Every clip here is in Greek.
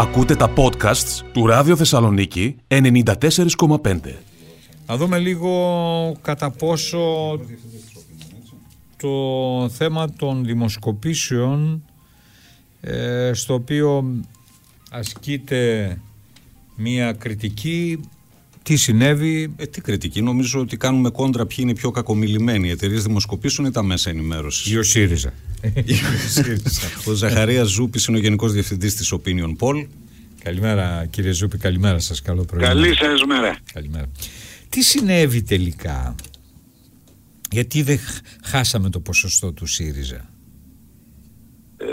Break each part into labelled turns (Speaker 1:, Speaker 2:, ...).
Speaker 1: Ακούτε τα podcasts του Ράδιο Θεσσαλονίκη 94,5.
Speaker 2: Να δούμε λίγο κατά πόσο το θέμα των δημοσκοπήσεων ε, στο οποίο ασκείται μία κριτική τι συνέβη.
Speaker 3: Ε, τι κριτική, νομίζω ότι κάνουμε κόντρα ποιοι είναι οι πιο κακομιλημένοι. Οι εταιρείες δημοσκοπήσεων ή τα μέσα ενημέρωσης.
Speaker 2: Ή ο ΣΥΡΙΖΑ.
Speaker 3: ο Ζαχαρία Ζούπης είναι ο Γενικός Διευθυντής της Opinion Poll.
Speaker 2: Καλημέρα κύριε Ζούπη, καλημέρα σας. Καλό πρωί.
Speaker 4: Καλή σας μέρα.
Speaker 2: Καλημέρα. Τι συνέβη τελικά, γιατί δεν χάσαμε το ποσοστό του ΣΥΡΙΖΑ;
Speaker 4: Ε,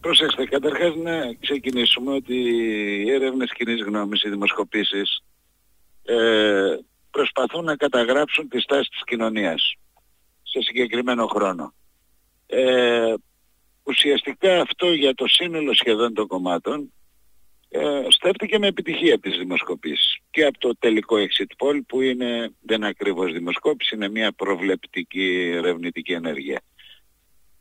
Speaker 4: προσέξτε, καταρχάς να ξεκινήσουμε ότι οι έρευνες κοινής γνώμης, οι δημοσκοπήσεις ε, προσπαθούν να καταγράψουν τη στάση της κοινωνίας σε συγκεκριμένο χρόνο. Ε, ουσιαστικά αυτό για το σύνολο σχεδόν των κομμάτων ε, στέφτηκε με επιτυχία τις δημοσκοπήσεις και από το τελικό exit poll που είναι, δεν είναι ακριβώς δημοσκόπηση, είναι μια προβλεπτική ερευνητική ενέργεια.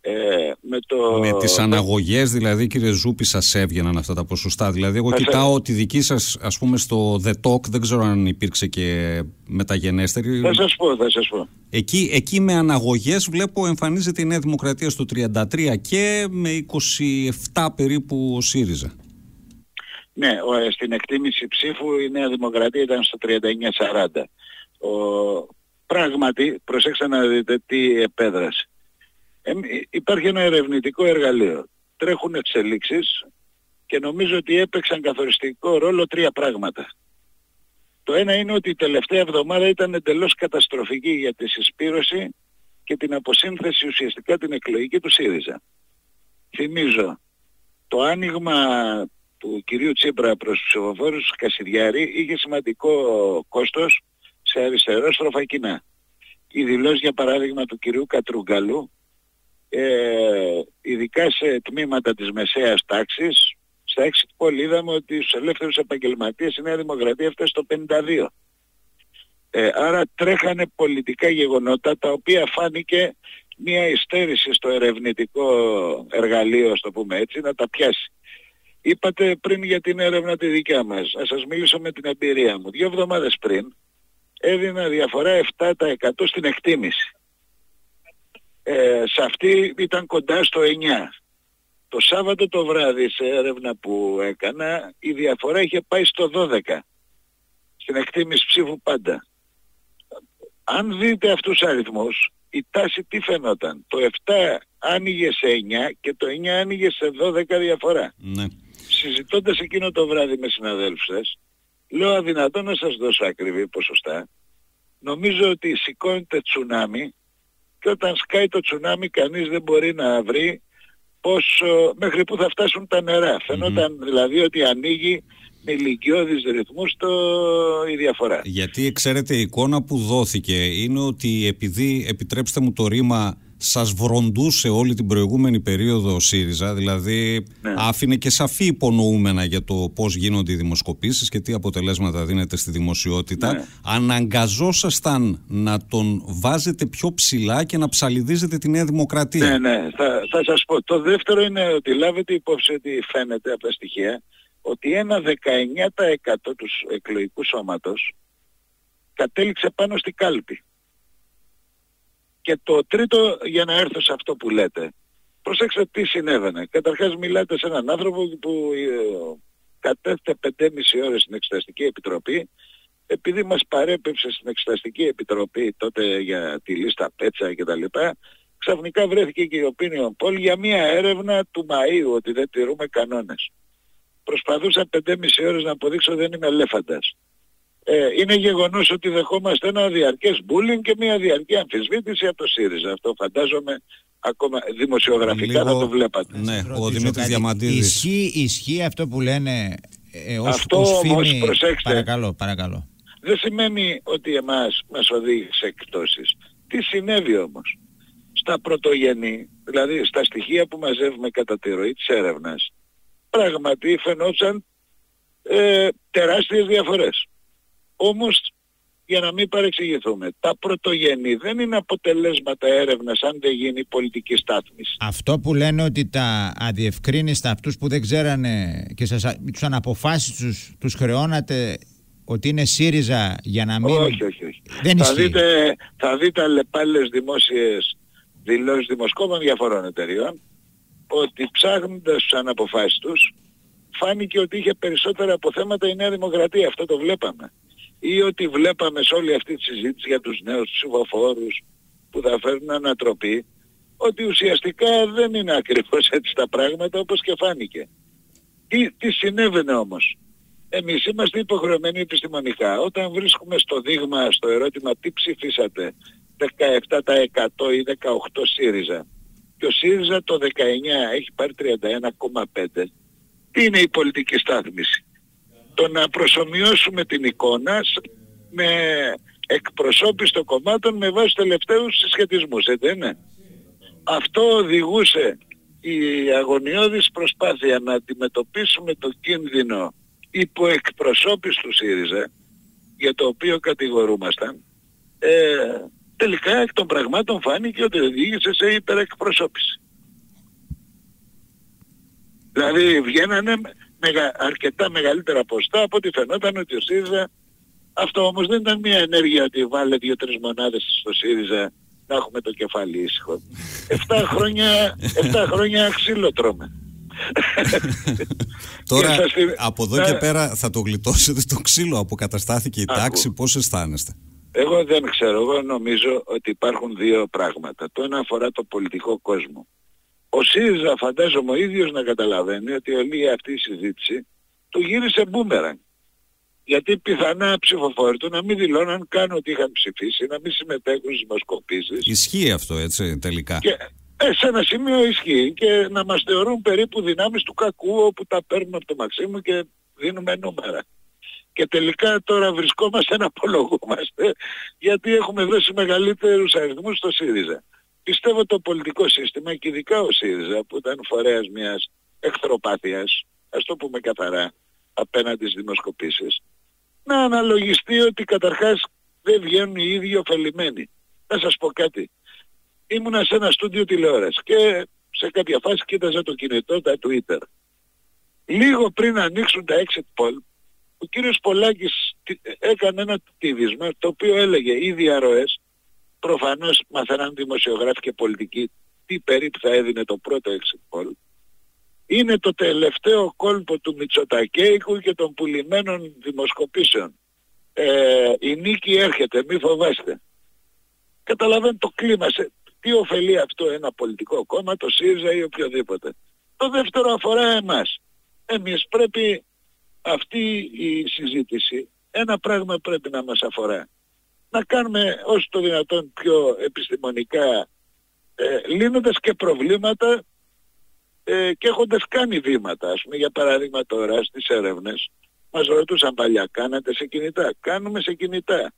Speaker 3: Ε, με, το... με τις αναγωγές δηλαδή κύριε Ζούπη σας έβγαιναν αυτά τα ποσοστά. Δηλαδή εγώ κοιτάω ότι δική σας ας πούμε στο The Talk. Δεν ξέρω αν υπήρξε και μεταγενέστερη.
Speaker 4: Θα σας πω θα σας πω.
Speaker 3: Εκεί, εκεί με αναγωγές βλέπω εμφανίζεται η Νέα Δημοκρατία στο 33 και με 27 περίπου ο ΣΥΡΙΖΑ.
Speaker 4: Ναι, ο, στην εκτίμηση ψήφου η Νέα Δημοκρατία ήταν στο 39-40 ο, πράγματι προσέξτε να δείτε τι επέδρασε ε, υπάρχει ένα ερευνητικό εργαλείο. Τρέχουν εξελίξεις και νομίζω ότι έπαιξαν καθοριστικό ρόλο τρία πράγματα. Το ένα είναι ότι η τελευταία εβδομάδα ήταν εντελώς καταστροφική για τη συσπήρωση και την αποσύνθεση ουσιαστικά την εκλογική του ΣΥΡΙΖΑ. Θυμίζω, το άνοιγμα του κυρίου Τσίπρα προς τους ψηφοφόρους Κασιδιάρη είχε σημαντικό κόστος σε αριστερό στροφακινά. Η δηλώση για παράδειγμα του κυρίου Κατρούγκαλου ε, ειδικά σε τμήματα της μεσαίας τάξης, στα έξι πόλη είδαμε ότι στους ελεύθερους επαγγελματίες η Νέα Δημοκρατία έφτασε στο 52. Ε, άρα τρέχανε πολιτικά γεγονότα τα οποία φάνηκε μια υστέρηση στο ερευνητικό εργαλείο, ας το πούμε έτσι, να τα πιάσει. Είπατε πριν για την έρευνα τη δικιά μας. Να σας μιλήσω με την εμπειρία μου. Δύο εβδομάδες πριν έδινα διαφορά 7% στην εκτίμηση ε, σε αυτή ήταν κοντά στο 9. Το Σάββατο το βράδυ σε έρευνα που έκανα η διαφορά είχε πάει στο 12. Στην εκτίμηση ψήφου πάντα. Αν δείτε αυτούς τους αριθμούς, η τάση τι φαινόταν; Το 7 άνοιγε σε 9 και το 9 άνοιγε σε 12 διαφορά.
Speaker 3: Ναι.
Speaker 4: Συζητώντας εκείνο το βράδυ με συναδέλφους σας, λέω αδυνατό να σας δώσω ακριβή ποσοστά. Νομίζω ότι σηκώνεται τσουνάμι και όταν σκάει το τσουνάμι κανείς δεν μπορεί να βρει πώς, μέχρι που θα φτάσουν τα νερά. Φαινόταν δηλαδή ότι ανοίγει με ηλικιώδεις ρυθμούς το, η διαφορά.
Speaker 3: Γιατί ξέρετε η εικόνα που δόθηκε είναι ότι επειδή επιτρέψτε μου το ρήμα σας βροντούσε όλη την προηγούμενη περίοδο ο ΣΥΡΙΖΑ, δηλαδή ναι. άφηνε και σαφή υπονοούμενα για το πώς γίνονται οι δημοσκοπήσεις και τι αποτελέσματα δίνεται στη δημοσιότητα. Ναι. Αναγκαζόσασταν να τον βάζετε πιο ψηλά και να ψαλιδίζετε τη Νέα Δημοκρατία.
Speaker 4: Ναι, ναι, θα, θα σας πω. Το δεύτερο είναι ότι λάβετε υπόψη ότι φαίνεται από τα στοιχεία ότι ένα 19% τους εκλογικού σώματος κατέληξε πάνω στη κάλπη. Και το τρίτο, για να έρθω σε αυτό που λέτε, προσέξτε τι συνέβαινε. Καταρχάς μιλάτε σε έναν άνθρωπο που ε, κατέθετε 5,5 ώρες στην Εξεταστική Επιτροπή, επειδή μας παρέπεψε στην Εξεταστική Επιτροπή τότε για τη λίστα Πέτσα και τα λοιπά, ξαφνικά βρέθηκε και η Opinion Poll για μια έρευνα του Μαΐου ότι δεν τηρούμε κανόνες. Προσπαθούσα 5,5 ώρες να αποδείξω δεν είμαι ελέφαντας ε, είναι γεγονός ότι δεχόμαστε ένα διαρκές bullying και μια διαρκή αμφισβήτηση από το ΣΥΡΙΖΑ. Αυτό φαντάζομαι ακόμα δημοσιογραφικά Λίγο, να το βλέπατε.
Speaker 3: Ναι, ο Δημήτρης Διαμαντίδης.
Speaker 5: Ισχύει, ισχύει αυτό που λένε ε, ως,
Speaker 4: αυτό
Speaker 5: ως
Speaker 4: όμως προσέξτε.
Speaker 5: Παρακαλώ, παρακαλώ.
Speaker 4: Δεν σημαίνει ότι εμάς μας οδήγησε σε εκτόσεις. Τι συνέβη όμως; Στα πρωτογενή, δηλαδή στα στοιχεία που μαζεύουμε κατά τη ροή της έρευνας, πράγματι φαινόταν ε, τεράστιες διαφορές. Όμως για να μην παρεξηγηθούμε. Τα πρωτογενή δεν είναι αποτελέσματα έρευνας αν δεν γίνει πολιτική στάθμιση.
Speaker 5: Αυτό που λένε ότι τα αδιευκρίνηστα αυτούς που δεν ξέρανε και σας, τους αναποφάσεις τους, τους χρεώνατε ότι είναι ΣΥΡΙΖΑ για να μην...
Speaker 4: Όχι, όχι, όχι.
Speaker 5: Δεν
Speaker 4: θα,
Speaker 5: ισχύει.
Speaker 4: δείτε, θα δείτε αλλεπάλληλες δημόσιες δηλώσεις δημοσκόπων διαφορών εταιριών ότι ψάχνοντας τους αναποφάσεις τους φάνηκε ότι είχε περισσότερα αποθέματα η Νέα Δημοκρατία. Αυτό το βλέπαμε. Ή ότι βλέπαμε σε όλη αυτή τη συζήτηση για τους νέους ψηφοφόρους που θα φέρουν ανατροπή ότι ουσιαστικά δεν είναι ακριβώς έτσι τα πράγματα όπως και φάνηκε. Τι, τι συνέβαινε όμως. Εμείς είμαστε υποχρεωμένοι επιστημονικά. Όταν βρίσκουμε στο δείγμα, στο ερώτημα τι ψηφίσατε, 17% ή 18% ΣΥΡΙΖΑ και ο ΣΥΡΙΖΑ το 19 έχει πάρει 31,5%. Τι είναι η πολιτική στάθμιση; Το να προσωμιώσουμε την εικόνα σ- με εκπροσώπηση των κομμάτων με βάση τελευταίους συσχετισμούς, έτσι δεν είναι; Αυτό οδηγούσε η αγωνιώδης προσπάθεια να αντιμετωπίσουμε το κίνδυνο υποεκπροσώπηση του ΣΥΡΙΖΑ για το οποίο κατηγορούμασταν ε, τελικά εκ των πραγμάτων φάνηκε ότι οδήγησε σε υπερεκπροσώπηση. Δηλαδή βγαίνανε μεγα, αρκετά μεγαλύτερα ποστά από ό,τι φαινόταν ότι ο ΣΥΡΙΖΑ αυτό όμως δεν ήταν μια ενέργεια ότι βάλε δύο-τρεις μονάδες στο ΣΥΡΙΖΑ να έχουμε το κεφάλι ήσυχο. Εφτά χρόνια, εφτά χρόνια ξύλο τρώμε.
Speaker 3: Τώρα
Speaker 4: Και σας θυμ-
Speaker 3: από εδώ
Speaker 4: Ναι.
Speaker 3: και πέρα θα το γλιτώσετε το ξύλο. Αποκαταστάθηκε η
Speaker 4: Άκου.
Speaker 3: τάξη. Πώς αισθάνεστε;
Speaker 4: Εγώ δεν ξέρω. Εγώ νομίζω ότι υπάρχουν δύο πράγματα. Το ένα αφορά το πολιτικό κόσμο. Ο ΣΥΡΙΖΑ φαντάζομαι ο ίδιος να καταλαβαίνει ότι όλη αυτή η συζήτηση του γύρισε μπούμεραν. Γιατί πιθανά ψηφοφόροι του να μην δηλώναν καν ότι είχαν ψηφίσει, να μην συμμετέχουν στις δημοσκοπήσεις.
Speaker 3: Ισχύει αυτό έτσι τελικά.
Speaker 4: Και ε, σε ένα σημείο ισχύει και να μας θεωρούν περίπου δυνάμεις του κακού όπου τα παίρνουμε από το Μαξίμου και δίνουμε νούμερα. Και τελικά τώρα βρισκόμαστε να απολογούμαστε γιατί έχουμε δώσει μεγαλύτερους αριθμούς στο ΣΥΡΙΖΑ. Πιστεύω το πολιτικό σύστημα και ειδικά ο ΣΥΡΙΖΑ που ήταν φορέας μιας εχθροπάθειας, ας το πούμε καθαρά, απέναντι στις δημοσκοπήσεις, να αναλογιστεί ότι καταρχάς δεν βγαίνουν οι ίδιοι ωφελημένοι. Θα σας πω κάτι ήμουνα σε ένα στούντιο τηλεόρασης και σε κάποια φάση κοίταζα το κινητό, τα Twitter. Λίγο πριν ανοίξουν τα exit poll, ο κύριος Πολάκης τι- έκανε ένα τύβισμα το οποίο έλεγε οι διαρροές, προφανώς μαθαίναν δημοσιογράφοι και πολιτικοί τι περίπου θα έδινε το πρώτο exit poll, είναι το τελευταίο κόλπο του Μητσοτακέικου και των πουλημένων δημοσκοπήσεων. Ε, η νίκη έρχεται, μη φοβάστε. Καταλαβαίνετε το κλίμα. Σε, τι ωφελεί αυτό ένα πολιτικό κόμμα, το ΣΥΡΙΖΑ ή οποιοδήποτε. Το δεύτερο αφορά εμάς. Εμείς πρέπει αυτή η συζήτηση, ένα πράγμα πρέπει να μας αφορά. Να κάνουμε όσο το δυνατόν πιο επιστημονικά, ε, λύνοντας και προβλήματα ε, και έχοντας κάνει βήματα. Ας πούμε για παράδειγμα τώρα στις έρευνες μας ρωτούσαν παλιά, κάνατε σε κινητά; Κάνουμε σε κινητά.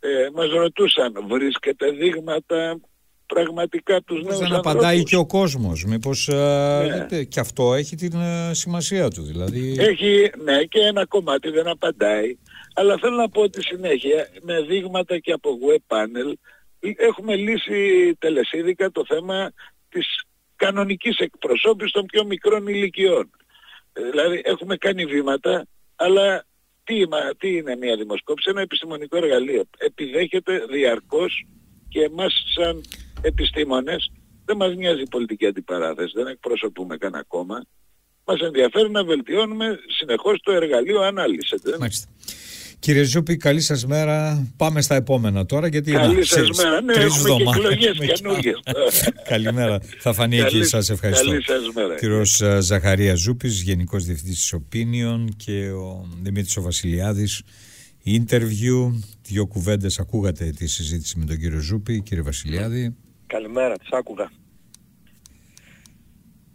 Speaker 4: Ε, μας ρωτούσαν, βρίσκεται δείγματα πραγματικά τους
Speaker 2: Μήπως
Speaker 4: νέους
Speaker 2: δεν
Speaker 4: ανθρώπους;
Speaker 2: απαντάει και ο κόσμος. Μήπως ε,
Speaker 4: Ναι.
Speaker 2: δείτε, και αυτό έχει την ε, σημασία του. Δηλαδή,
Speaker 4: Έχει, ναι, και ένα κομμάτι δεν απαντάει. Αλλά θέλω να πω ότι συνέχεια με δείγματα και από web panel έχουμε λύσει τελεσίδικα το θέμα της κανονικής εκπροσώπησης των πιο μικρών ηλικιών. Ε, Δηλαδή έχουμε κάνει βήματα, αλλά τι, είμα- τι είναι μια δημοσκόπηση, ένα επιστημονικό εργαλείο. Επιδέχεται διαρκώς και εμάς σαν επιστήμονες δεν μας νοιάζει η πολιτική αντιπαράθεση, δεν εκπροσωπούμε κανένα κόμμα. Μας ενδιαφέρει να βελτιώνουμε συνεχώς το εργαλείο ανάλυσης. έτσι.
Speaker 2: Μάλιστα. Κύριε Ζούπη, καλή σας μέρα. Πάμε στα επόμενα τώρα γιατί
Speaker 4: Καλή
Speaker 2: να,
Speaker 4: σας
Speaker 2: σε-
Speaker 4: μέρα. Ναι,
Speaker 2: τρεις
Speaker 4: έχουμε και
Speaker 2: εβδομάδες
Speaker 4: εκλογές
Speaker 2: έχουμε κι
Speaker 4: καινούργιες.
Speaker 2: άλλα. Καλημέρα. Θα φανεί εκεί.
Speaker 4: Καλή-
Speaker 2: Σας ευχαριστώ.
Speaker 4: καλή σας μέρα.
Speaker 2: Κύριος ε, Ζαχαρία Ζούπης, Γενικός Διευθυντής της Opinion και ο Δημήτρης ο Βασιλιάδης. Interview, δύο κουβέντες ακούγατε τη συζήτηση με τον κύριο Ζούπη, κύριε Βασιλιάδη.
Speaker 6: Καλημέρα, τις άκουγα.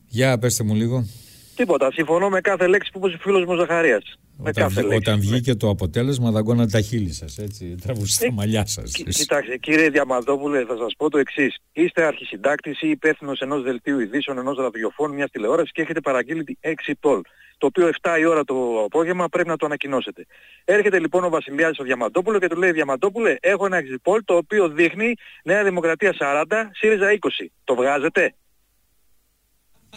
Speaker 2: Για πέστε μου λίγο.
Speaker 6: Τίποτα. Συμφωνώ με κάθε λέξη που είπε ο φίλος μου Ζαχαρίας. Με
Speaker 2: Όταν,
Speaker 6: κάθε
Speaker 2: βγ-
Speaker 6: λέξη.
Speaker 2: όταν βγήκε το αποτέλεσμα δαγκώνα τα χείλη σας, έτσι, τραβούσατε τα μαλλιά σας.
Speaker 6: Κι- Κοιτάξτε, κύριε Διαμαντόπουλε, θα σας πω το εξής. Είστε αρχισυντάκτης ή υπεύθυνος ενός δελτίου ειδήσεων, ενός ραδιοφώνου, μιας τηλεόρασης και έχετε παραγγείλει τη exit poll, το οποίο 7 η ώρα το απόγευμα πρέπει να το ανακοινώσετε. Έρχεται λοιπόν ο Βασιλιάδης ο Διαμαντόπουλο και του λέει Διαμαντόπουλε, έχω ένα exit poll το οποίο δείχνει Νέα Δημοκρατία 40, ΣΥΡΙΖΑ 20. Το βγάζετε;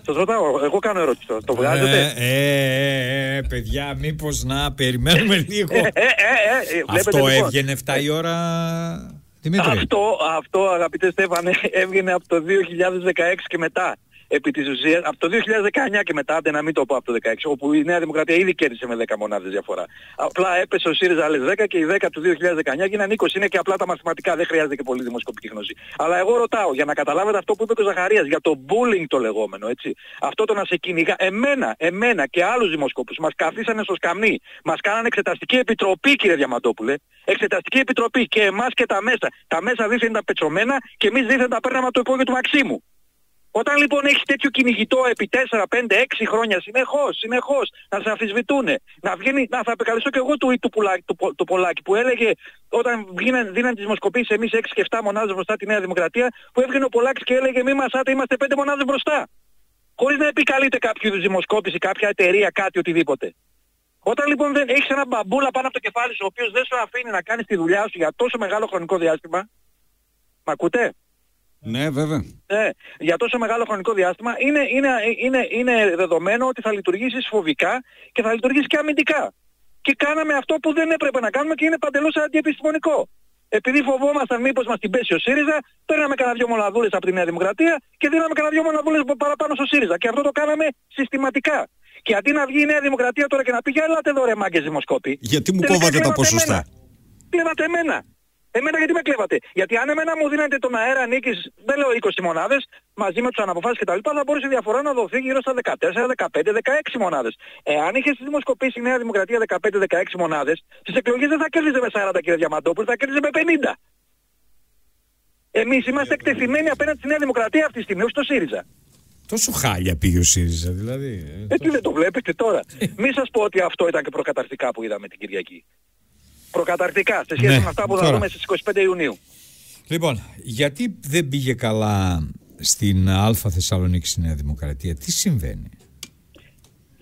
Speaker 6: Σας ρωτάω, εγώ κάνω ερώτηση τώρα. Το βγάζετε;
Speaker 2: Ε, ε, ε, ε, παιδιά, μήπως να περιμένουμε λίγο.
Speaker 6: Ε, ε, ε, ε, ε, βλέπετε,
Speaker 2: Αυτό
Speaker 6: λοιπόν.
Speaker 2: έβγαινε 7 η ώρα.
Speaker 5: Δημήτρη;
Speaker 6: Αυτό, αυτό αγαπητέ Στέφανε έβγαινε από το 2016 και μετά. Επί της ουσίας, από το 2019 και μετά, άντε να μην το πω από το 2016, όπου η Νέα Δημοκρατία ήδη κέρδισε με 10 μονάδες διαφορά. Απλά έπεσε ο ΣΥΡΙΖΑ άλλες 10 και οι 10 του 2019 γίναν 20. Είναι και απλά τα μαθηματικά, δεν χρειάζεται και πολύ δημοσκοπική γνώση. Αλλά εγώ ρωτάω, για να καταλάβετε αυτό που είπε και ο Ζαχαρίας, για το bullying το λεγόμενο, έτσι. Αυτό το να σε κυνηγά, εμένα, εμένα και άλλους δημοσκόπους, μας καθίσανε στο σκαμνί, μας κάνανε εξεταστική επιτροπή κύριε Διαμαντόπουλε, εξεταστική επιτροπή και εμάς και τα μέσα. Τα μέσα δίθεν ήταν πετσωμένα και εμείς δίθεν τα παίρναμε από το υπόγειο του Μαξίμου. Όταν λοιπόν έχεις τέτοιο κυνηγητό επί 4, 5, 6 χρόνια συνεχώς, συνεχώς να σε αμφισβητούνε, να βγαίνει, να θα επικαλεστώ και εγώ του, του, πουλάκι, του, Πο- του Πολάκη που έλεγε όταν βγαίναν, δίναν τις δημοσκοπήσεις εμείς 6 και 7 μονάδες μπροστά τη Νέα Δημοκρατία που έβγαινε ο Πολάκης και έλεγε μη μασάτε είμαστε 5 μονάδες μπροστά. Χωρίς να επικαλείται κάποιο είδους δημοσκόπηση, κάποια εταιρεία, κάτι οτιδήποτε. Όταν λοιπόν δεν έχεις ένα μπαμπούλα πάνω από το κεφάλι σου ο οποίος δεν σου αφήνει να κάνεις τη δουλειά σου για τόσο μεγάλο χρονικό διάστημα, μ' ακούτε;
Speaker 3: Ναι, βέβαια.
Speaker 6: Ναι, για τόσο μεγάλο χρονικό διάστημα είναι, είναι, είναι, είναι δεδομένο ότι θα λειτουργήσεις φοβικά και θα λειτουργήσεις και αμυντικά. Και κάναμε αυτό που δεν έπρεπε να κάνουμε και είναι παντελώς αντιεπιστημονικό. Επειδή φοβόμασταν μήπως μας την πέσει ο ΣΥΡΙΖΑ, παίρναμε κανένα δυο μοναδούλες από τη Νέα Δημοκρατία και δίναμε κανένα δυο μοναδούλες παραπάνω στο ΣΥΡΙΖΑ. Και αυτό το κάναμε συστηματικά. Και αντί να βγει η Νέα Δημοκρατία τώρα και να πει για ελάτε εδώ ρε μάγκες δημοσκόποι.
Speaker 3: Γιατί μου
Speaker 6: Τελικά
Speaker 3: κόβατε τα
Speaker 6: κλέβατε
Speaker 3: ποσοστά.
Speaker 6: εμένα. Κλέβατε εμένα. Εμένα γιατί με κλέβατε; Γιατί αν εμένα μου δίνετε τον αέρα νίκης, δεν λέω 20 μονάδες, μαζί με τους αναποφάσεις και τα λοιπά, θα μπορούσε η διαφορά να δοθεί γύρω στα 14, 15, 16 μονάδες. Εάν είχες δημοσκοπήσει η Νέα Δημοκρατία 15-16 μονάδες, στις εκλογές δεν θα κέρδιζε με 40 κύριε Διαμαντόπουλο, θα κέρδιζε με 50. Εμείς είμαστε εκτεθειμένοι απέναντι στη Νέα Δημοκρατία αυτή τη στιγμή, όχι στο ΣΥΡΙΖΑ.
Speaker 2: Τόσο χάλια πήγε ο ΣΥΡΙΖΑ, δηλαδή. ε,
Speaker 6: Ε, τι δεν το βλέπετε τώρα. Μη σας πω ότι αυτό ήταν και προκαταρκτικά που είδαμε την Κυριακή. Προκαταρκτικά, σε σχέση
Speaker 2: Ναι,
Speaker 6: με αυτά που θα
Speaker 2: τώρα.
Speaker 6: δούμε στις 25 Ιουνίου.
Speaker 2: Λοιπόν, γιατί δεν πήγε καλά στην Α Θεσσαλονίκη στη Νέα Δημοκρατία, τι συμβαίνει;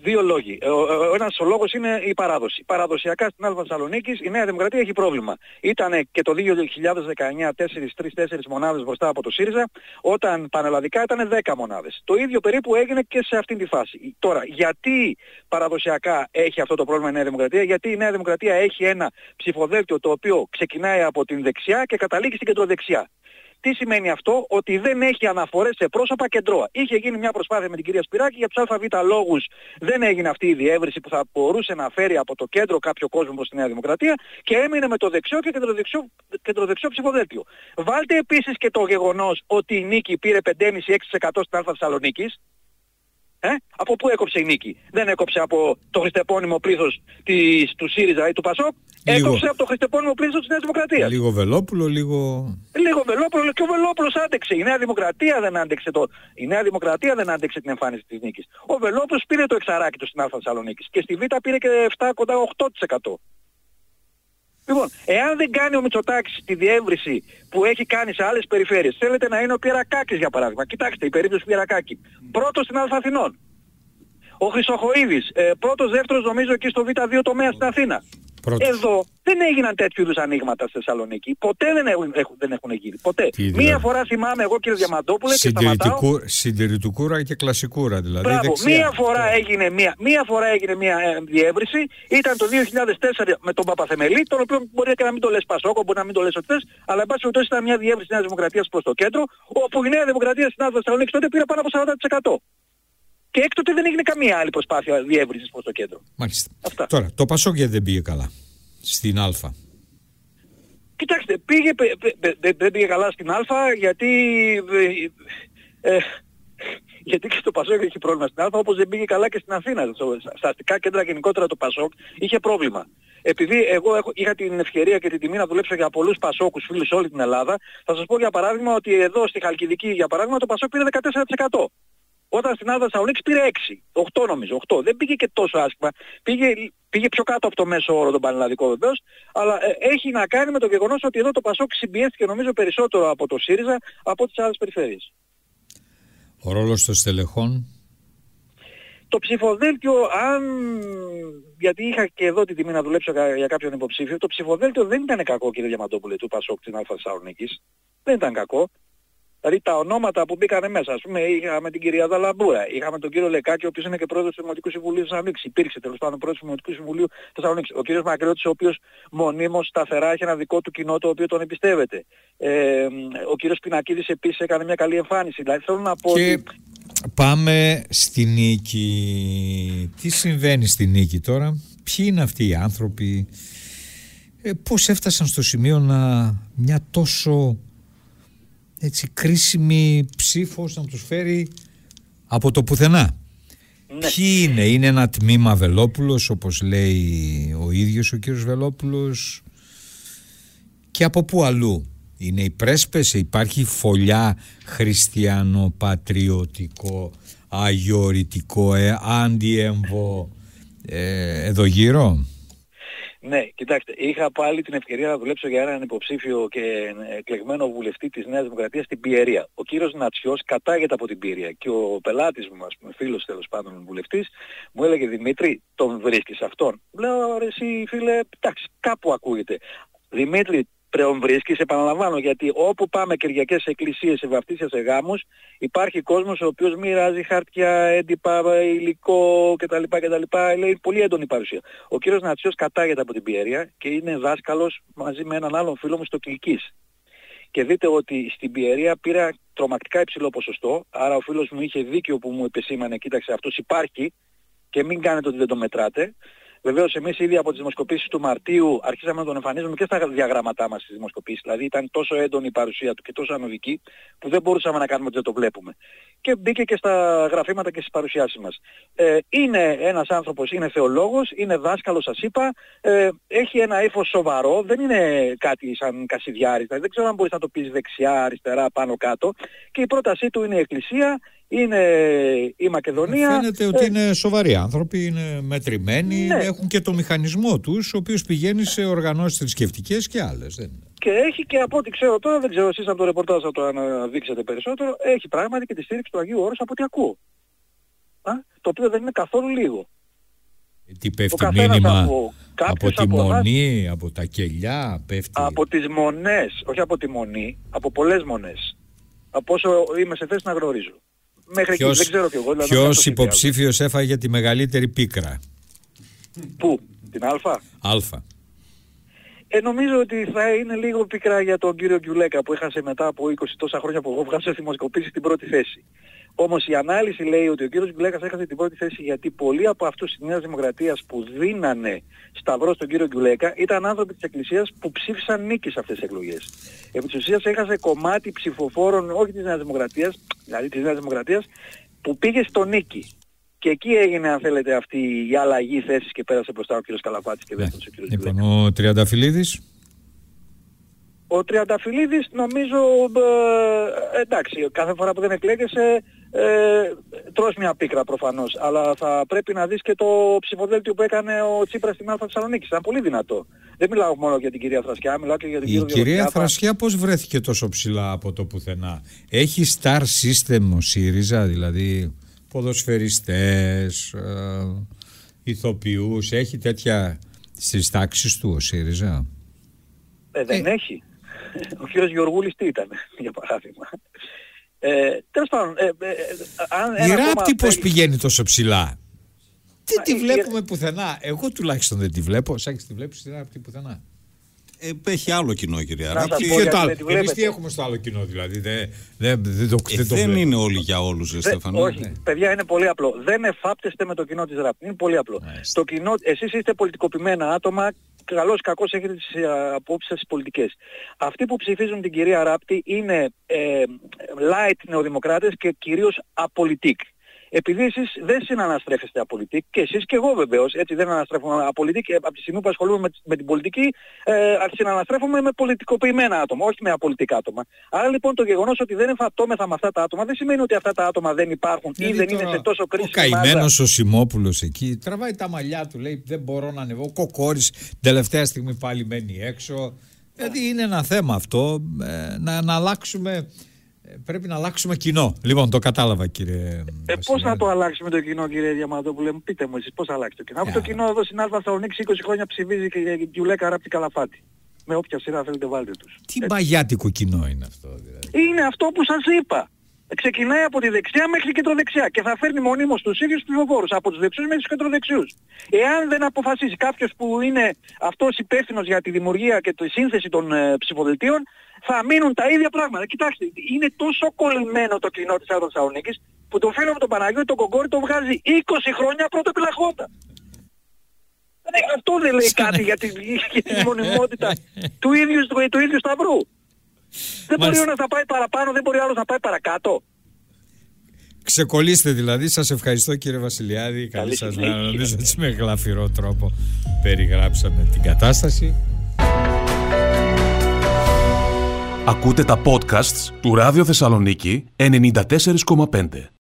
Speaker 6: Δύο λόγοι. Ο, ο, ο ένας ο λόγος είναι η παράδοση. Παραδοσιακά στην Α Θεσσαλονίκης η Νέα Δημοκρατία έχει πρόβλημα. Ήταν και το 2019 4-3-4 μονάδες μπροστά από το ΣΥΡΙΖΑ, όταν πανελλαδικά ήταν 10 μονάδες. Το ίδιο περίπου έγινε και σε αυτήν τη φάση. Τώρα, γιατί παραδοσιακά έχει αυτό το πρόβλημα η Νέα Δημοκρατία, γιατί η Νέα Δημοκρατία έχει ένα ψηφοδέλτιο το οποίο ξεκινάει από την δεξιά και καταλήγει στην κεντροδεξιά. Τι σημαίνει αυτό, ότι δεν έχει αναφορές σε πρόσωπα κεντρώα. Είχε γίνει μια προσπάθεια με την κυρία Σπυράκη, για τους ΑΒ λόγους δεν έγινε αυτή η διεύρυνση που θα μπορούσε να φέρει από το κέντρο κάποιο κόσμο προς τη Νέα Δημοκρατία και έμεινε με το δεξιό και κεντροδεξιό, κεντροδεξιό ψηφοδέλτιο. Βάλτε επίσης και το γεγονός ότι η νίκη πήρε 5,5-6% στην Α Θεσσαλονίκης. Ε; Από πού έκοψε η νίκη; Δεν έκοψε από το χριστεπώνυμο πλήθος της, του ΣΥΡΙΖΑ ή του ΠΑΣΟΚ.
Speaker 2: Λίγο.
Speaker 6: Έκοψε από το χριστεπώνυμο πλήθος της Νέας Δημοκρατίας.
Speaker 2: Λίγο Βελόπουλο, λίγο...
Speaker 6: Λίγο Βελόπουλο και ο Βελόπουλος άντεξε. Η Νέα Δημοκρατία δεν άντεξε το... Η Νέα Δημοκρατία δεν άντεξε την εμφάνιση της νίκης. Ο Βελόπουλος πήρε το εξαράκι του στην Α Θεσσαλονίκης και στη Β πήρε και 7 κοντά 8%. Λοιπόν, εάν δεν κάνει ο Μητσοτάκης τη διεύρυνση που έχει κάνει σε άλλες περιφέρειες, θέλετε να είναι ο Πιερακάκης για παράδειγμα. Κοιτάξτε, η περίπτωση του Πιερακάκη. Πρώτος στην Α Αθηνών. Ο Χρυσοχοίδης, ε, πρώτος, δεύτερος νομίζω εκεί στο Β2 τομέα στην Αθήνα.
Speaker 2: Πρώτος.
Speaker 6: Εδώ δεν έγιναν τέτοιου είδους ανοίγματα στη Θεσσαλονίκη. Ποτέ δεν έχουν, έχουν- δεν έχουν γίνει. Ποτέ.
Speaker 2: Τι
Speaker 6: Μία
Speaker 2: δηλαδή.
Speaker 6: φορά θυμάμαι εγώ κύριε Διαμαντόπουλε και σταματάω.
Speaker 2: Συντηρητικού, συντηρητικούρα και κλασικούρα, δηλαδή.
Speaker 6: Μπράβο.
Speaker 2: δεξιά.
Speaker 6: Μία φορά έγινε μία, μία, φορά έγινε μία ε, διεύρυνση. Ήταν το 2004 με τον Παπαθεμελή, τον οποίο μπορεί και να μην το λες Πασόκο, μπορεί να μην το λες ότι θες, αλλά εν πάση περιπτώσει ήταν μια διεύρυνση της Νέας Δημοκρατίας προς το κέντρο, όπου η Νέα Δημοκρατία στην Άδεια Θεσσαλονίκης τότε πήρε πάνω από 40%. Και έκτοτε δεν έγινε καμία άλλη προσπάθεια διεύρυνσης προς το κέντρο.
Speaker 2: Μάλιστα.
Speaker 6: Αυτά.
Speaker 2: Τώρα, το Πασόκ γιατί δεν πήγε καλά στην Α;
Speaker 6: Κοιτάξτε, πήγε, πε- πε- πε- δεν- δεν πήγε καλά στην Α γιατί, ε, ε, γιατί και το Πασόκ έχει πρόβλημα στην Α όπως δεν πήγε καλά και στην Αθήνα. Στο- Στα αστικά κέντρα γενικότερα το Πασόκ είχε πρόβλημα. Επειδή εγώ έχω, είχα την ευκαιρία και την τιμή να δουλέψω για πολλούς Πασόκους φίλους σε όλη την Ελλάδα, θα σας πω για παράδειγμα ότι εδώ στη Χαλκιδική για παράδειγμα το Πασόκ πήρε 14%. Όταν στην Άλφα Θεσσαλονίκης πήρε 6, 8 νομίζω, 8. Δεν πήγε και τόσο άσχημα. Πήγε, πήγε πιο κάτω από το μέσο όρο τον Πανελλαδικό βεβαίως, αλλά ε, έχει να κάνει με το γεγονός ότι εδώ το Πασόκ συμπιέστηκε νομίζω περισσότερο από το ΣΥΡΙΖΑ από τις άλλες περιφέρειες.
Speaker 2: Ο ρόλος των στελεχών;
Speaker 6: Το ψηφοδέλτιο, αν... γιατί είχα και εδώ την τιμή να δουλέψω για κάποιον υποψήφιο, το ψηφοδέλτιο δεν ήταν κακό κύριε Διαμαντόπουλε του Πασόκ στην Αλφα Θεσσαλονίκης. Δεν ήταν κακό. Δηλαδή τα ονόματα που μπήκαν μέσα, ας πούμε, είχαμε την κυρία Δαλαμπούρα, είχαμε τον κύριο Λεκάκη, ο οποίος είναι και πρόεδρος του Δημοτικού Συμβουλίου Θεσσαλονίκης. Υπήρξε τέλος πάντων πρόεδρος του Δημοτικού Συμβουλίου Θεσσαλονίκης. Ο κύριος Μακριώτης, ο οποίος μονίμως σταθερά έχει ένα δικό του κοινό το οποίο τον εμπιστεύεται. Ε, ο κύριος Πινακίδης επίσης έκανε μια καλή εμφάνιση. Δηλαδή θέλω να πω
Speaker 2: και... Πάμε στη νίκη. Τι συμβαίνει στη νίκη τώρα, ποιοι είναι αυτοί οι άνθρωποι, ε, πώς έφτασαν στο σημείο να μια τόσο έτσι κρίσιμη ψήφος να τους φέρει από το πουθενά. Ναι. Ποιοι είναι, είναι ένα τμήμα Βελόπουλος όπως λέει ο ίδιος ο κύριος Βελόπουλος και από πού αλλού; Είναι οι πρέσπες, υπάρχει φωλιά χριστιανοπατριωτικό, αγιορητικό, ε, αντιέμβο ε, εδώ γύρω;
Speaker 6: Ναι, κοιτάξτε, είχα πάλι την ευκαιρία να δουλέψω για έναν υποψήφιο και εκλεγμένο βουλευτή της Νέας Δημοκρατίας στην Πιερία. Ο κύριος Νατσιός κατάγεται από την Πιερία και ο πελάτης μου, ας πούμε, φίλος τέλος πάντων βουλευτής, μου έλεγε Δημήτρη, τον βρίσκεις αυτόν; Λέω, ρε εσύ φίλε, εντάξει, κάπου ακούγεται. Δημήτρη, πλέον βρίσκεις, επαναλαμβάνω, γιατί όπου πάμε κυριακές σε εκκλησίες, σε βαφτίσια, σε γάμους, υπάρχει κόσμος ο οποίος μοιράζει χαρτιά, έντυπα, υλικό κτλ. κτλ. Λέει πολύ έντονη παρουσία. Ο κύριος Νατσιός κατάγεται από την Πιέρια και είναι δάσκαλος μαζί με έναν άλλον φίλο μου στο Κιλκής. Και δείτε ότι στην Πιερία πήρα τρομακτικά υψηλό ποσοστό, άρα ο φίλος μου είχε δίκιο που μου επεσήμανε, κοίταξε αυτός υπάρχει και μην κάνετε ότι δεν το μετράτε. Βεβαίως εμείς ήδη από τις δημοσκοπήσεις του Μαρτίου αρχίσαμε να τον εμφανίζουμε και στα διαγράμματά μας στις δημοσκοπήσεις. Δηλαδή ήταν τόσο έντονη η παρουσία του και τόσο ανωδική που δεν μπορούσαμε να κάνουμε ότι δεν το βλέπουμε. Και μπήκε και στα γραφήματα και στις παρουσιάσεις μας. Ε, είναι ένας άνθρωπος, είναι θεολόγος, είναι δάσκαλος σας είπα, ε, έχει ένα ύφος σοβαρό, δεν είναι κάτι σαν κασιδιάρης, δηλαδή δεν ξέρω αν μπορείς να το πεις δεξιά, αριστερά, πάνω κάτω. Και η πρότασή του είναι η Εκκλησία, είναι η Μακεδονία.
Speaker 2: Φαίνεται ότι ε, είναι σοβαροί άνθρωποι, είναι μετρημένοι, ναι. έχουν και το μηχανισμό τους, ο οποίος πηγαίνει σε οργανώσεις θρησκευτικές και άλλες. Δεν
Speaker 6: Και έχει και από ό,τι ξέρω τώρα, δεν ξέρω εσείς από το ρεπορτάζ θα το αναδείξετε περισσότερο, έχει πράγματι και τη στήριξη του Αγίου Όρους από ό,τι ακούω. Α, το οποίο δεν είναι καθόλου λίγο.
Speaker 2: Ε, τι πέφτει μήνυμα από, από τη μονή, από τα κελιά, πέφτει.
Speaker 6: Από τις μονές, όχι από τη μονή, από πολλές μονές. Από όσο είμαι σε θέση να γνωρίζω μέχρι ποιος, εκεί. Δεν ξέρω κι εγώ.
Speaker 2: Δηλαδή ποιος υποψήφιος έφαγε τη μεγαλύτερη πίκρα;
Speaker 6: Πού, την Α;
Speaker 2: Α.
Speaker 6: Ε, νομίζω ότι θα είναι λίγο πικρά για τον κύριο Γκιουλέκα που έχασε μετά από 20 τόσα χρόνια που εγώ βγάζω δημοσκοπήσεις στην πρώτη θέση. Όμως η ανάλυση λέει ότι ο κύριος Γκουλέκας έχασε την πρώτη θέση γιατί πολλοί από αυτούς της Νέας Δημοκρατίας που δίνανε σταυρό στον κύριο Γκουλέκα ήταν άνθρωποι της Εκκλησίας που ψήφισαν νίκη σε αυτές τις εκλογές. Επί της ουσίας έχασε κομμάτι ψηφοφόρων όχι της Νέας Δημοκρατίας, δηλαδή της Νέας Δημοκρατίας, που πήγε στο νίκη. Και εκεί έγινε, αν θέλετε, αυτή η αλλαγή θέσης και πέρασε μπροστά ο κύριος Καλαπάτης και δεύτερος ο κύριος
Speaker 2: Λοιπόν, ο Τριανταφυλλίδης.
Speaker 6: Ο Τριανταφυλλίδης νομίζω, ε, εντάξει, κάθε φορά που δεν εκλέγεσαι ε, τρως μια πίκρα προφανώς, αλλά θα πρέπει να δεις και το ψηφοδέλτιο που έκανε ο Τσίπρας στην Αλφα Θεσσαλονίκη. Ήταν πολύ δυνατό. Δεν μιλάω μόνο για την κυρία Θρασκιά, μιλάω και για την
Speaker 2: κυρία Η κυρία Θρασκιά πώς βρέθηκε τόσο ψηλά από το πουθενά; Έχει star system ο ΣΥΡΙΖΑ, δηλαδή ποδοσφαιριστές, ε, ηθοποιούς, έχει τέτοια στις τάξεις του ο ΣΥΡΙΖΑ;
Speaker 6: Ε, δεν ε. έχει. Ο κύριος Γεωργούλης τι ήταν, για παράδειγμα. Ε, τέλος πάντων, ε, ε,
Speaker 2: ε η ράπτη πώς πηγαίνει τόσο ψηλά; Δεν τη βλέπουμε πουθενά; Εγώ τουλάχιστον δεν τη βλέπω. Σάκης τη βλέπεις τη ράπτη πουθενά;
Speaker 3: Ε, έχει άλλο κοινό, κυρία Ράπτη.
Speaker 2: Εμείς τι έχουμε στο άλλο κοινό, δηλαδή; Δεν, δεν, δεν, το,
Speaker 3: ε, δεν, είναι όλοι για όλους, Στέφανο.
Speaker 6: Όχι, ναι. παιδιά, είναι πολύ απλό. Δεν εφάπτεστε με το κοινό της Ράπτη. Είναι πολύ απλό. Το κοινό, εσείς είστε πολιτικοποιημένα άτομα, καλώς ή κακώς έχετε τις ε, απόψεις σας πολιτικές. Αυτοί που ψηφίζουν την κυρία Ράπτη είναι ε, light νεοδημοκράτες και κυρίως απολυτικ. Επειδή εσείς δεν συναναστρέφεστε απολυτικ και εσείς και εγώ βεβαίως, έτσι δεν αναστρέφουμε απολυτικ, ε, από τη στιγμή που ασχολούμαι με, με την πολιτική, ε, συναναστρέφουμε με πολιτικοποιημένα άτομα, όχι με απολυτικά άτομα. Άρα λοιπόν το γεγονός ότι δεν εμφατώμεθα με αυτά τα άτομα δεν σημαίνει ότι αυτά τα άτομα δεν υπάρχουν ή δεν είναι σε τόσο κρίσιμη
Speaker 2: Ο καημένος ο Σιμόπουλος εκεί τραβάει τα μαλλιά του, λέει δεν μπορώ να ανεβώ. Ο Κοκόρης τελευταία στιγμή πάλι μένει έξω. Δηλαδή είναι ένα θέμα αυτό ε, να, να αλλάξουμε ε, πρέπει να αλλάξουμε κοινό. Λοιπόν, το κατάλαβα κύριε.
Speaker 6: Ε, πώς θα το αλλάξουμε το κοινό, κύριε Διαμαντόπουλε, μου πείτε μου εσείς πώς θα αλλάξει το κοινό; Yeah. Αυτό το κοινό εδώ στην Αλφα Θεσσαλονίκη 20 χρόνια ψηφίζει και γιουλέκα ράπτη καλαφάτη. Με όποια σειρά θέλετε βάλτε τους.
Speaker 2: Τι Έτσι. μπαγιάτικο κοινό είναι αυτό, δηλαδή.
Speaker 6: Είναι αυτό που σας είπα. Ξεκινάει από τη δεξιά μέχρι και το δεξιά και θα φέρνει μονίμως τους ίδιους ψηφοφόρους από τους δεξιούς μέχρι τους κεντροδεξιούς. Εάν δεν αποφασίσει κάποιος που είναι αυτός υπεύθυνος για τη δημιουργία και τη σύνθεση των ε, ψηφοδελτίων θα μείνουν τα ίδια πράγματα. Κοιτάξτε, είναι τόσο κολλημένο το κοινό της Άδων Σαονίκης που το φίλο με τον Παναγιώτη τον Κογκόρη το βγάζει 20 χρόνια πρώτο επιλαχόντα. Ε, αυτό δεν λέει κάτι για τη, για τη μονιμότητα του ίδιου, του, του ίδιου σταυρού. Δεν μπορεί ο να πάει παραπάνω, δεν μπορεί άλλος να πάει παρακάτω.
Speaker 2: Ξεκολλήστε δηλαδή. Σας ευχαριστώ κύριε Βασιλιάδη. Καλή σας μέρα. Νομίζω ότι με γλαφυρό τρόπο περιγράψαμε την κατάσταση.
Speaker 1: Ακούτε τα podcasts του Ράδιο Θεσσαλονίκη 94,5.